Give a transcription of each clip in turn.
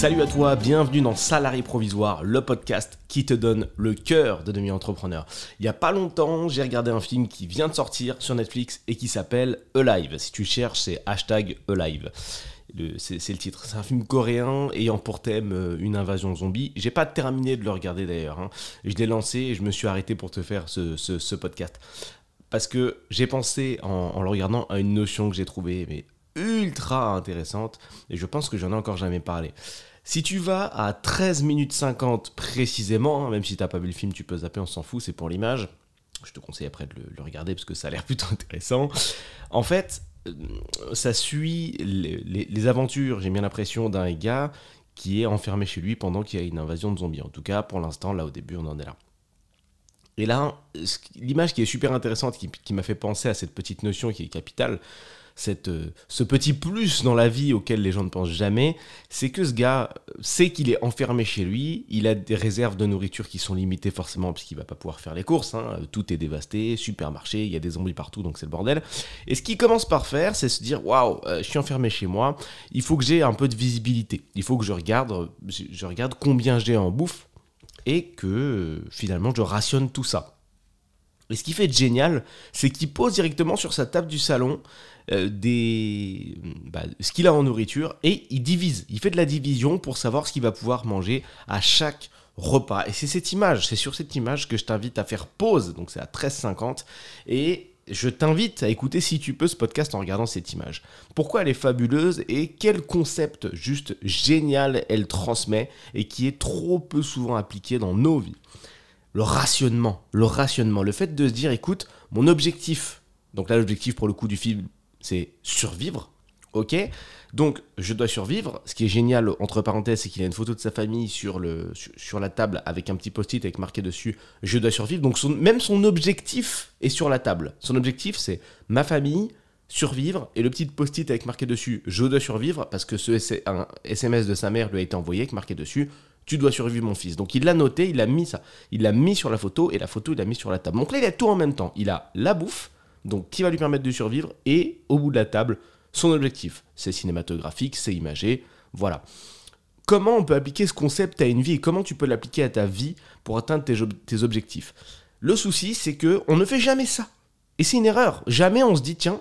Salut à toi, bienvenue dans Salarié Provisoire, le podcast qui te donne le cœur de demi-entrepreneur. Il y a pas longtemps, j'ai regardé un film qui vient de sortir sur Netflix et qui s'appelle Alive. Si tu cherches, c'est hashtag Alive. C'est le titre. C'est un film coréen ayant pour thème euh, une invasion zombie. J'ai pas terminé de le regarder d'ailleurs. hein. Je l'ai lancé et je me suis arrêté pour te faire ce podcast. Parce que j'ai pensé en, en le regardant à une notion que j'ai trouvée mais ultra intéressante et je pense que j'en ai encore jamais parlé. Si tu vas à 13 minutes 50 précisément, hein, même si t'as pas vu le film, tu peux zapper, on s'en fout, c'est pour l'image. Je te conseille après de le, regarder parce que ça a l'air plutôt intéressant. En fait, euh, ça suit les aventures, j'ai bien l'impression, d'un gars qui est enfermé chez lui pendant qu'il y a une invasion de zombies. En tout cas, pour l'instant, là au début, on en est là. Et là, l'image qui est super intéressante, qui, m'a fait penser à cette petite notion qui est capitale, cette, euh, ce petit plus dans la vie auquel les gens ne pensent jamais, c'est que ce gars euh, sait qu'il est enfermé chez lui, il a des réserves de nourriture qui sont limitées forcément puisqu'il va pas pouvoir faire les courses, hein, tout est dévasté, supermarché, il y a des zombies partout donc c'est le bordel. Et ce qu'il commence par faire, c'est se dire waouh, euh, je suis enfermé chez moi, il faut que j'ai un peu de visibilité, il faut que je regarde, euh, je regarde combien j'ai en bouffe et que finalement je rationne tout ça. Et ce qui fait de génial, c'est qu'il pose directement sur sa table du salon euh, des, bah, ce qu'il a en nourriture et il divise. Il fait de la division pour savoir ce qu'il va pouvoir manger à chaque repas. Et c'est cette image, c'est sur cette image que je t'invite à faire pause. Donc c'est à 13h50 et je t'invite à écouter si tu peux ce podcast en regardant cette image. Pourquoi elle est fabuleuse et quel concept juste génial elle transmet et qui est trop peu souvent appliqué dans nos vies le rationnement, le rationnement, le fait de se dire, écoute, mon objectif, donc là l'objectif pour le coup du film, c'est survivre, ok Donc je dois survivre, ce qui est génial, entre parenthèses, c'est qu'il a une photo de sa famille sur, le, sur, la table avec un petit post-it avec marqué dessus, je dois survivre, donc même son objectif est sur la table. Son objectif c'est ma famille, survivre, et le petit post-it avec marqué dessus, je dois survivre, parce que ce SMS de sa mère lui a été envoyé avec marqué dessus, tu dois survivre mon fils. Donc il l'a noté, il a mis ça. Il l'a mis sur la photo et la photo il l'a mis sur la table. Donc là il a tout en même temps. Il a la bouffe, donc qui va lui permettre de survivre, et au bout de la table, son objectif. C'est cinématographique, c'est imagé, voilà. Comment on peut appliquer ce concept à une vie et comment tu peux l'appliquer à ta vie pour atteindre tes, ob- tes objectifs? Le souci c'est que on ne fait jamais ça. Et c'est une erreur. Jamais on se dit tiens,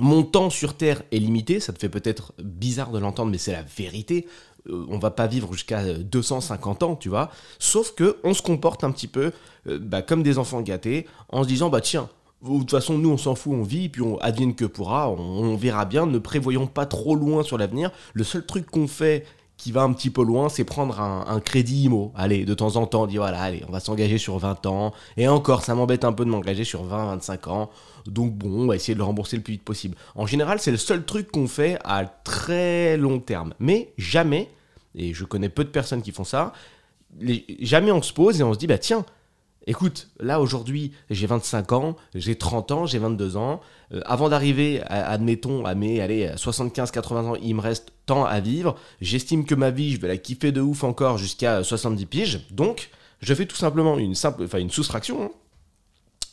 mon temps sur Terre est limité, ça te fait peut-être bizarre de l'entendre, mais c'est la vérité. Euh, on va pas vivre jusqu'à euh, 250 ans, tu vois. Sauf que on se comporte un petit peu euh, bah, comme des enfants gâtés, en se disant bah tiens, de toute façon nous on s'en fout, on vit, puis on advienne que pourra, on, verra bien. Ne prévoyons pas trop loin sur l'avenir. Le seul truc qu'on fait qui va un petit peu loin, c'est prendre un, crédit IMO. Allez, de temps en temps, on dit voilà, allez, on va s'engager sur 20 ans. Et encore, ça m'embête un peu de m'engager sur 20, 25 ans. Donc bon, on va essayer de le rembourser le plus vite possible. En général, c'est le seul truc qu'on fait à très long terme. Mais jamais, et je connais peu de personnes qui font ça, jamais on se pose et on se dit, bah tiens, écoute, là aujourd'hui, j'ai 25 ans, j'ai 30 ans, j'ai 22 ans. Euh, avant d'arriver, admettons, à mes allez, 75-80 ans, il me reste tant à vivre. J'estime que ma vie, je vais la kiffer de ouf encore jusqu'à 70 piges. Donc, je fais tout simplement une simple, une soustraction. hein.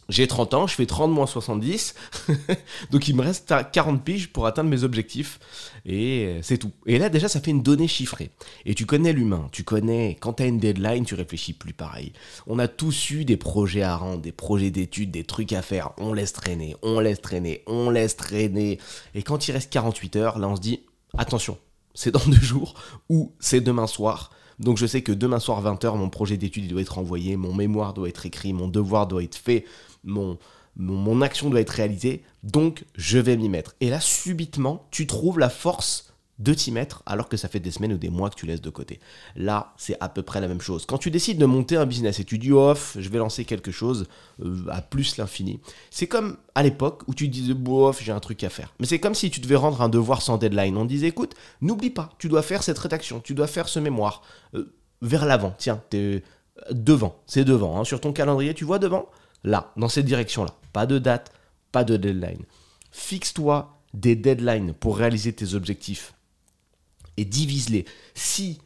J'ai 30 ans, je fais 30 moins 70. Donc il me reste à 40 piges pour atteindre mes objectifs. Et c'est tout. Et là déjà ça fait une donnée chiffrée. Et tu connais l'humain, tu connais, quand tu as une deadline, tu réfléchis plus pareil. On a tous eu des projets à rendre, des projets d'études, des trucs à faire. On laisse traîner, on laisse traîner, on laisse traîner. Et quand il reste 48 heures, là on se dit, attention, c'est dans deux jours ou c'est demain soir. Donc je sais que demain soir 20h, mon projet d'étude il doit être envoyé, mon mémoire doit être écrit, mon devoir doit être fait, mon, mon, action doit être réalisée, donc je vais m'y mettre. Et là, subitement, tu trouves la force de t'y mettre alors que ça fait des semaines ou des mois que tu laisses de côté. Là, c'est à peu près la même chose. Quand tu décides de monter un business et tu dis off, je vais lancer quelque chose euh, à plus l'infini, c'est comme à l'époque où tu disais bof, j'ai un truc à faire. Mais c'est comme si tu devais rendre un devoir sans deadline. On disait écoute, n'oublie pas, tu dois faire cette rédaction, tu dois faire ce mémoire. Euh, vers l'avant, tiens, t'es euh, devant, c'est devant. hein. Sur ton calendrier, tu vois devant Là, dans cette direction-là. Pas de date, pas de deadline. Fixe-toi des deadlines pour réaliser tes objectifs et divise-les. Si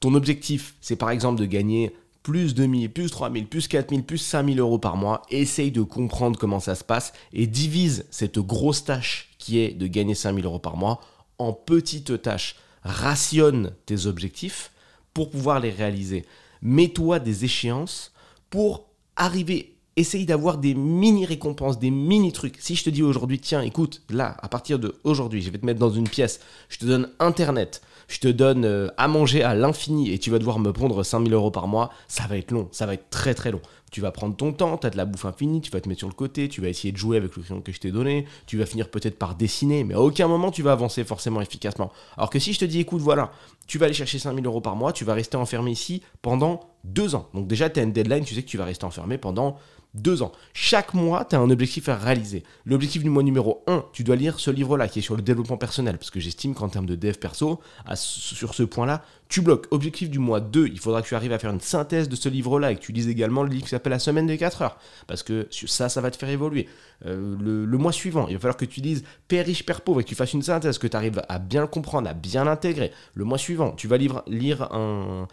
ton objectif, c'est par exemple de gagner plus 2000, plus 3000, plus 4000, plus 5000 euros par mois, essaye de comprendre comment ça se passe et divise cette grosse tâche qui est de gagner 5000 euros par mois en petites tâches rationne tes objectifs pour pouvoir les réaliser. Mets-toi des échéances pour arriver, essaye d'avoir des mini récompenses, des mini trucs. Si je te dis aujourd'hui, tiens, écoute, là, à partir de aujourd'hui, je vais te mettre dans une pièce, je te donne Internet, je te donne euh, à manger à l'infini et tu vas devoir me pondre 5000 euros par mois, ça va être long, ça va être très très long. Tu vas prendre ton temps, tu as de la bouffe infinie, tu vas te mettre sur le côté, tu vas essayer de jouer avec le crayon que je t'ai donné, tu vas finir peut-être par dessiner, mais à aucun moment tu vas avancer forcément efficacement. Alors que si je te dis, écoute, voilà, tu vas aller chercher 5000 euros par mois, tu vas rester enfermé ici pendant deux ans. Donc déjà, tu as une deadline, tu sais que tu vas rester enfermé pendant deux ans. Chaque mois, tu as un objectif à réaliser. L'objectif du mois numéro 1, tu dois lire ce livre-là qui est sur le développement personnel, parce que j'estime qu'en termes de dev perso, sur ce point-là, tu bloques. Objectif du mois 2, il faudra que tu arrives à faire une synthèse de ce livre-là et que tu lises également le livre qui s'appelle La semaine des 4 heures, parce que ça, ça va te faire évoluer. Euh, le, mois suivant, il va falloir que tu lises Père riche, Père pauvre et que tu fasses une synthèse, que tu arrives à bien le comprendre, à bien l'intégrer. Le mois suivant, tu vas lire, lire un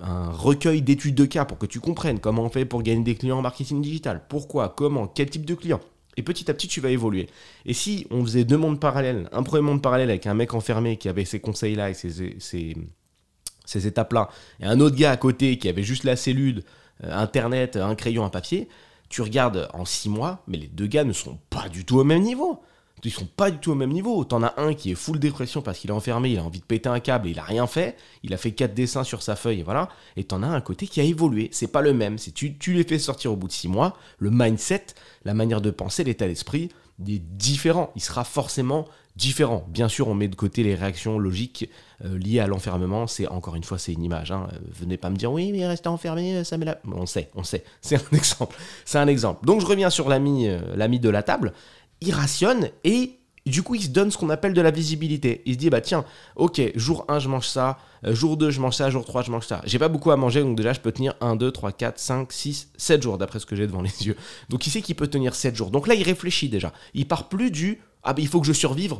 un recueil d'études de cas pour que tu comprennes comment on fait pour gagner des clients en marketing digital, pourquoi, comment, quel type de client. Et petit à petit, tu vas évoluer. Et si on faisait deux mondes parallèles, un premier monde parallèle avec un mec enfermé qui avait ces conseils-là et ces, étapes-là, et un autre gars à côté qui avait juste la cellule, euh, Internet, un crayon, un papier, tu regardes en six mois, mais les deux gars ne sont pas du tout au même niveau ils sont pas du tout au même niveau. T'en as un qui est full dépression parce qu'il est enfermé, il a envie de péter un câble, il a rien fait, il a fait quatre dessins sur sa feuille, et voilà. Et t'en as un côté qui a évolué. C'est pas le même. Si tu, tu les fais sortir au bout de six mois, le mindset, la manière de penser, l'état d'esprit, est différent. Il sera forcément différent. Bien sûr, on met de côté les réactions logiques euh, liées à l'enfermement. C'est encore une fois, c'est une image. Hein. Venez pas me dire oui, mais rester enfermé, ça met la. On sait, on sait. C'est un exemple. C'est un exemple. Donc je reviens sur euh, l'ami de la table il rationne et du coup, il se donne ce qu'on appelle de la visibilité. Il se dit, bah tiens, ok, jour 1, je mange ça, euh, jour 2, je mange ça, jour 3, je mange ça. J'ai pas beaucoup à manger, donc déjà, je peux tenir 1, 2, 3, 4, 5, 6, 7 jours, d'après ce que j'ai devant les yeux. Donc il sait qu'il peut tenir 7 jours. Donc là, il réfléchit déjà. Il part plus du, ah bah il faut que je survive,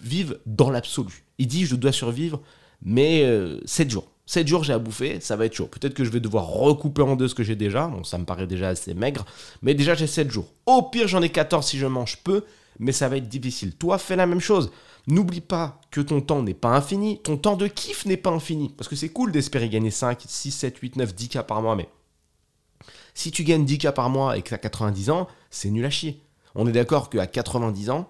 vive dans l'absolu. Il dit, je dois survivre, mais 7 euh, jours. 7 jours j'ai à bouffer, ça va être chaud. Peut-être que je vais devoir recouper en deux ce que j'ai déjà. Bon, ça me paraît déjà assez maigre. Mais déjà, j'ai 7 jours. Au pire, j'en ai 14 si je mange peu mais ça va être difficile. Toi, fais la même chose. N'oublie pas que ton temps n'est pas infini, ton temps de kiff n'est pas infini. Parce que c'est cool d'espérer gagner 5, 6, 7, 8, 9, 10 cas par mois, mais si tu gagnes 10 cas par mois et que tu as 90 ans, c'est nul à chier. On est d'accord qu'à 90 ans,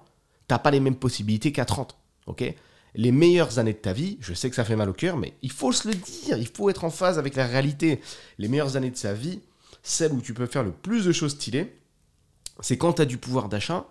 t'as pas les mêmes possibilités qu'à 30. ok? Les meilleures années de ta vie, je sais que ça fait mal au cœur, mais il faut se le dire, il faut être en phase avec la réalité. Les meilleures années de sa vie, celles où tu peux faire le plus de choses stylées, c'est quand tu as du pouvoir d'achat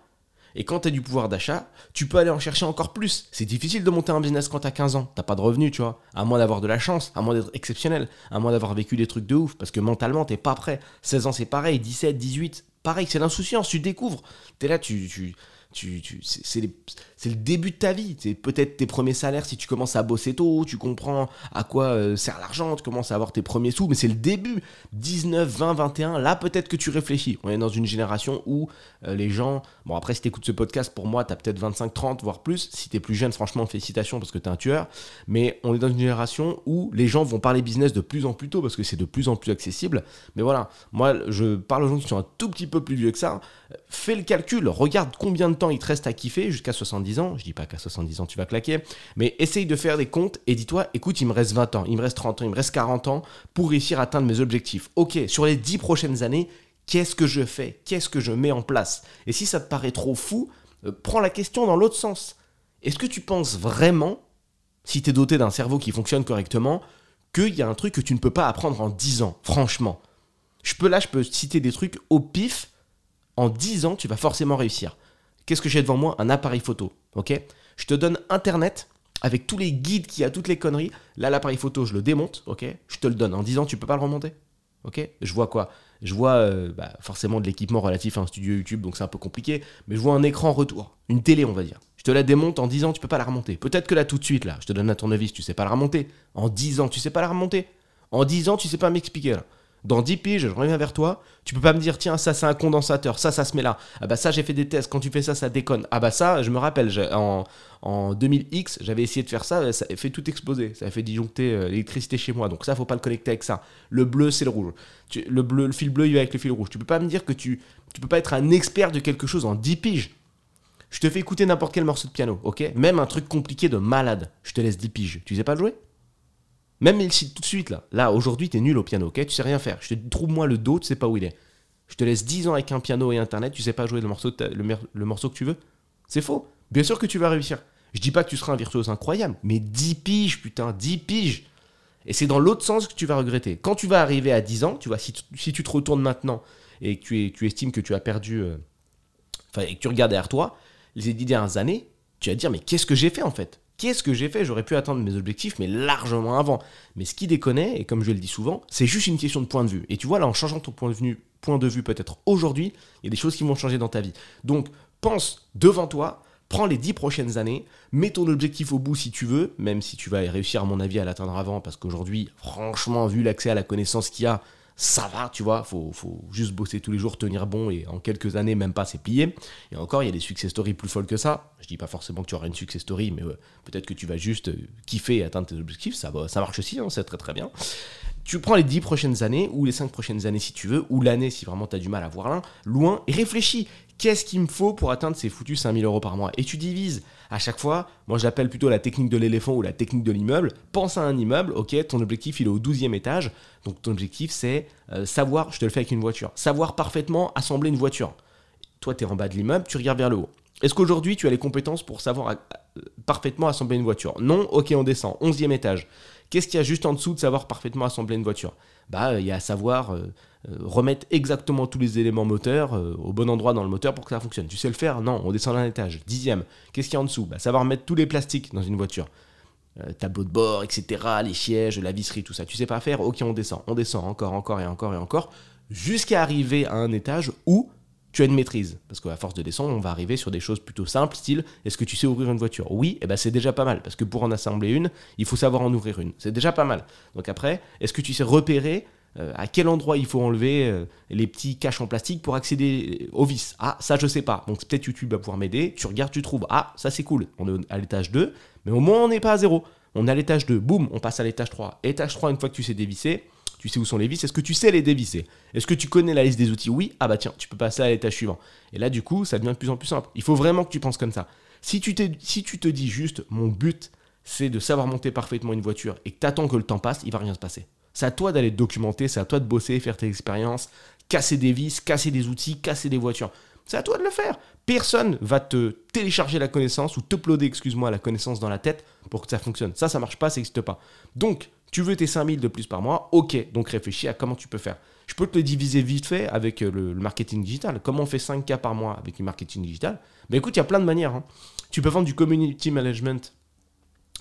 et quand tu as du pouvoir d'achat, tu peux aller en chercher encore plus. C'est difficile de monter un business quand tu as 15 ans. T'as pas de revenus, tu vois. À moins d'avoir de la chance, à moins d'être exceptionnel, à moins d'avoir vécu des trucs de ouf. Parce que mentalement, t'es pas prêt. 16 ans, c'est pareil. 17, 18, pareil. C'est l'insouciance. Tu découvres. T'es là, tu, tu, c'est le début de ta vie. C'est peut-être tes premiers salaires si tu commences à bosser tôt, tu comprends à quoi euh, sert l'argent, tu commences à avoir tes premiers sous, mais c'est le début. 19, 20, 21, là peut-être que tu réfléchis. On est dans une génération où euh, les gens. Bon, après, si tu écoutes ce podcast, pour moi, tu as peut-être 25, 30, voire plus. Si tu es plus jeune, franchement, félicitations parce que tu es un tueur. Mais on est dans une génération où les gens vont parler business de plus en plus tôt parce que c'est de plus en plus accessible. Mais voilà, moi, je parle aux gens qui sont un tout petit peu plus vieux que ça. Fais le calcul, regarde combien de temps il te reste à kiffer jusqu'à 70 ans. Je dis pas qu'à 70 ans tu vas claquer, mais essaye de faire des comptes et dis-toi, écoute, il me reste 20 ans, il me reste 30 ans, il me reste 40 ans pour réussir à atteindre mes objectifs. Ok, sur les 10 prochaines années, qu'est-ce que je fais? Qu'est-ce que je mets en place? Et si ça te paraît trop fou, euh, prends la question dans l'autre sens. Est-ce que tu penses vraiment, si tu es doté d'un cerveau qui fonctionne correctement, qu'il y a un truc que tu ne peux pas apprendre en 10 ans? Franchement. Je peux là, je peux citer des trucs au pif. En 10 ans, tu vas forcément réussir. Qu'est-ce que j'ai devant moi? Un appareil photo. Ok? Je te donne Internet avec tous les guides qui a, toutes les conneries. Là, l'appareil photo, je le démonte. Ok? Je te le donne. En 10 ans, tu peux pas le remonter. Ok? Je vois quoi? Je vois euh, bah, forcément de l'équipement relatif à un studio YouTube, donc c'est un peu compliqué. Mais je vois un écran retour. Une télé, on va dire. Je te la démonte en 10 ans, tu peux pas la remonter. Peut-être que là, tout de suite, là, je te donne un tournevis, tu sais pas la remonter. En 10 ans, tu sais pas la remonter. En 10 ans, tu sais pas m'expliquer. Dans 10 piges, je reviens vers toi, tu peux pas me dire, tiens, ça c'est un condensateur, ça ça se met là. Ah bah ça j'ai fait des tests, quand tu fais ça, ça déconne. Ah bah ça, je me rappelle, en, en 2000X, j'avais essayé de faire ça, ça fait tout exploser, ça fait disjoncter euh, l'électricité chez moi. Donc ça, faut pas le connecter avec ça. Le bleu, c'est le rouge. le, bleu, le fil bleu, il va avec le fil rouge. Tu peux pas me dire que tu, tu peux pas être un expert de quelque chose en 10 piges. Je te fais écouter n'importe quel morceau de piano, ok? Même un truc compliqué de malade. Je te laisse 10 piges. Tu sais pas le jouer? Même si tout de suite, là. Là, aujourd'hui, t'es nul au piano, ok? Tu sais rien faire. Je te trouve-moi le dos, tu sais pas où il est. Je te laisse 10 ans avec un piano et internet, tu sais pas jouer le morceau, le, morceau que tu veux C'est faux. Bien sûr que tu vas réussir. Je dis pas que tu seras un virtuose incroyable, mais 10 piges, putain, 10 piges. Et c'est dans l'autre sens que tu vas regretter. Quand tu vas arriver à 10 ans, tu vois, si, tu te retournes maintenant et que tu, estimes que tu as perdu, euh, enfin, et que tu regardes derrière toi, les 10 dernières années, tu vas te dire, mais qu'est-ce que j'ai fait en fait? Qu'est-ce que j'ai fait? J'aurais pu atteindre mes objectifs, mais largement avant. Mais ce qui déconne, et comme je le dis souvent, c'est juste une question de point de vue. Et tu vois, là, en changeant ton point de vue, point de vue peut-être aujourd'hui, il y a des choses qui vont changer dans ta vie. Donc, pense devant toi, prends les 10 prochaines années, mets ton objectif au bout si tu veux, même si tu vas réussir, à mon avis, à l'atteindre avant, parce qu'aujourd'hui, franchement, vu l'accès à la connaissance qu'il y a, ça va, tu vois, faut, faut juste bosser tous les jours, tenir bon, et en quelques années, même pas, c'est plié. Et encore, il y a des success stories plus folles que ça. Je dis pas forcément que tu auras une success story, mais peut-être que tu vas juste euh, kiffer et atteindre tes objectifs, ça, ça marche aussi, hein, c'est très très bien. Tu prends les 10 prochaines années, ou les 5 prochaines années si tu veux, ou l'année si vraiment tu as du mal à voir l'un, loin, et réfléchis qu'est-ce qu'il me faut pour atteindre ces foutus 5000 euros par mois? Et tu divises à chaque fois, moi je l'appelle plutôt la technique de l'éléphant ou la technique de l'immeuble. Pense à un immeuble, ok, ton objectif il est au 12e étage, donc ton objectif c'est euh, savoir, je te le fais avec une voiture, savoir parfaitement assembler une voiture. Toi tu es en bas de l'immeuble, tu regardes vers le haut. Est-ce qu'aujourd'hui tu as les compétences pour savoir euh, parfaitement assembler une voiture? Non, ok on descend, 11e étage. Qu'est-ce qu'il y a juste en dessous de savoir parfaitement assembler une voiture? Bah il y a à savoir... Euh, euh, remettre exactement tous les éléments moteurs euh, au bon endroit dans le moteur pour que ça fonctionne. Tu sais le faire? Non, on descend d'un étage. Dixième, qu'est-ce qu'il y a en dessous? Bah, Savoir mettre tous les plastiques dans une voiture. Euh, tableau de bord, etc., les sièges, la visserie, tout ça. Tu sais pas faire? Ok, on descend. On descend encore, encore et encore et encore, jusqu'à arriver à un étage où tu as une maîtrise. Parce qu'à force de descendre, on va arriver sur des choses plutôt simples, style est-ce que tu sais ouvrir une voiture? Oui, et eh ben c'est déjà pas mal. Parce que pour en assembler une, il faut savoir en ouvrir une. C'est déjà pas mal. Donc après, est-ce que tu sais repérer euh, à quel endroit il faut enlever euh, les petits caches en plastique pour accéder au vis. Ah, ça je sais pas. Donc peut-être YouTube va pouvoir m'aider. Tu regardes, tu trouves. Ah, ça c'est cool. On est à l'étage 2, mais au moins on n'est pas à zéro. On est à l'étage 2, boum, on passe à l'étage 3. Étage 3, une fois que tu sais dévisser, tu sais où sont les vis. Est-ce que tu sais les dévisser? Est-ce que tu connais la liste des outils? Oui. Ah bah tiens, tu peux passer à l'étage suivant. Et là, du coup, ça devient de plus en plus simple. Il faut vraiment que tu penses comme ça. Si tu, te dis juste, mon but, c'est de savoir monter parfaitement une voiture et que tu attends que le temps passe, il va rien se passer. C'est à toi d'aller te documenter, c'est à toi de bosser, faire tes expériences, casser des vis, casser des outils, casser des voitures. C'est à toi de le faire. Personne va te télécharger la connaissance ou t'uploader, excuse-moi, la connaissance dans la tête pour que ça fonctionne. Ça, ça marche pas, ça n'existe pas. Donc, tu veux tes 5000 de plus par mois, ok, donc réfléchis à comment tu peux faire. Je peux te le diviser vite fait avec euh, le, marketing digital. Comment on fait 5K par mois avec le marketing digital? Mais écoute, il y a plein de manières. Hein. Tu peux vendre du community management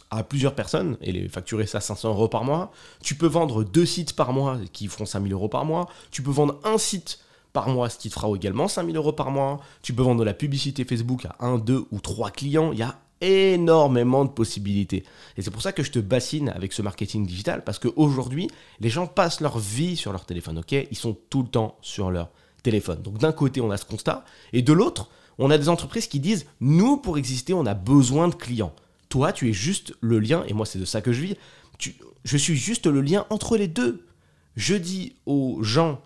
à plusieurs personnes et les facturer ça 500 euros par mois. Tu peux vendre deux sites par mois qui feront 5000 euros par mois. Tu peux vendre un site par mois, ce qui te fera également 5000 euros par mois. Tu peux vendre de la publicité Facebook à un, deux ou trois clients. Il y a énormément de possibilités. Et c'est pour ça que je te bassine avec ce marketing digital, parce qu'aujourd'hui, les gens passent leur vie sur leur téléphone, ok? Ils sont tout le temps sur leur téléphone. Donc d'un côté, on a ce constat, et de l'autre, on a des entreprises qui disent, nous, pour exister, on a besoin de clients. Toi, tu es juste le lien, et moi c'est de ça que je vis, je suis juste le lien entre les deux. Je dis aux gens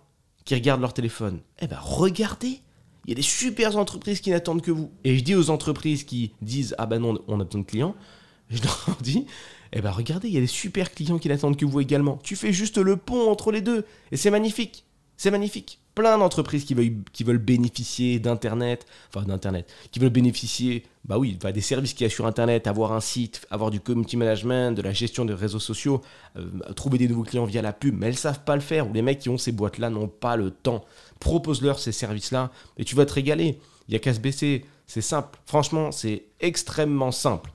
qui regardent leur téléphone, eh ben regardez, il y a des super entreprises qui n'attendent que vous. Et je dis aux entreprises qui disent, ah ben non, on a besoin de clients, je leur dis, eh ben regardez, il y a des super clients qui n'attendent que vous également. Tu fais juste le pont entre les deux, et c'est magnifique. C'est magnifique. Plein d'entreprises qui veulent, bénéficier d'Internet, enfin d'Internet, qui veulent bénéficier, bah oui, des services qu'il y a sur Internet, avoir un site, avoir du community management, de la gestion des réseaux sociaux, euh, trouver des nouveaux clients via la pub, mais elles ne savent pas le faire, ou les mecs qui ont ces boîtes-là n'ont pas le temps. Propose-leur ces services-là, et tu vas te régaler. Il n'y a qu'à se baisser. C'est simple. Franchement, c'est extrêmement simple.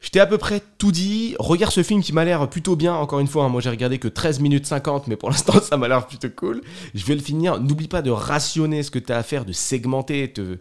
Je t'ai à peu près tout dit. Regarde ce film qui m'a l'air plutôt bien. Encore une fois, hein, moi j'ai regardé que 13 minutes 50, mais pour l'instant ça m'a l'air plutôt cool. Je vais le finir. N'oublie pas de rationner ce que tu as à faire, de segmenter, te,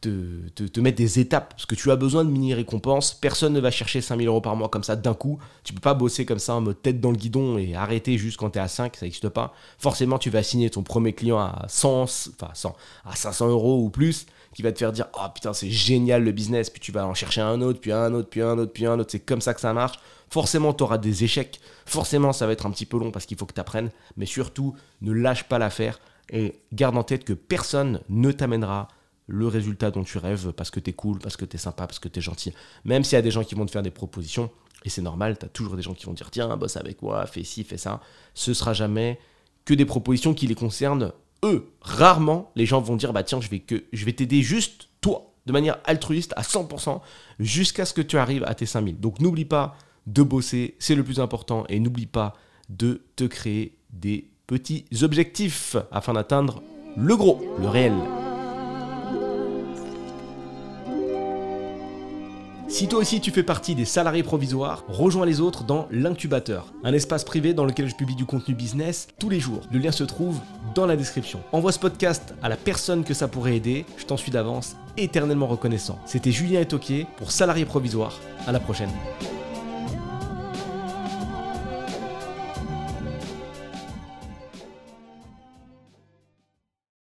te, mettre des étapes. Parce que tu as besoin de mini-récompenses. Personne ne va chercher 5000 euros par mois comme ça d'un coup. Tu peux pas bosser comme ça en mode tête dans le guidon et arrêter juste quand tu es à 5. Ça n'existe pas. Forcément, tu vas signer ton premier client à 100, enfin 100, à 500 euros ou plus qui va te faire dire oh putain c'est génial le business. Puis tu vas en chercher un autre puis un autre puis un autre puis un autre. C'est comme ça que ça marche. Forcément tu auras des échecs. Forcément ça va être un petit peu long parce qu'il faut que tu apprennes mais surtout ne lâche pas l'affaire et garde en tête que personne ne t'amènera le résultat dont tu rêves parce que t'es cool, parce que t'es sympa, parce que t'es gentil. Même s'il y a des gens qui vont te faire des propositions, et c'est normal, t'as toujours des gens qui vont dire tiens, bosse avec moi, fais ci, fais ça. Ce sera jamais que des propositions qui les concernent eux. Rarement, les gens vont dire bah tiens, je vais, que, je vais t'aider juste toi, de manière altruiste à 100%, jusqu'à ce que tu arrives à tes 5000. Donc n'oublie pas de bosser, c'est le plus important, et n'oublie pas de te créer des petits objectifs afin d'atteindre le gros, le réel. Si toi aussi tu fais partie des salariés provisoires, rejoins les autres dans l'incubateur, un espace privé dans lequel je publie du contenu business tous les jours. Le lien se trouve dans la description. Envoie ce podcast à la personne que ça pourrait aider, je t'en suis d'avance éternellement reconnaissant. C'était Julien Etoquier pour Salariés provisoires. À la prochaine.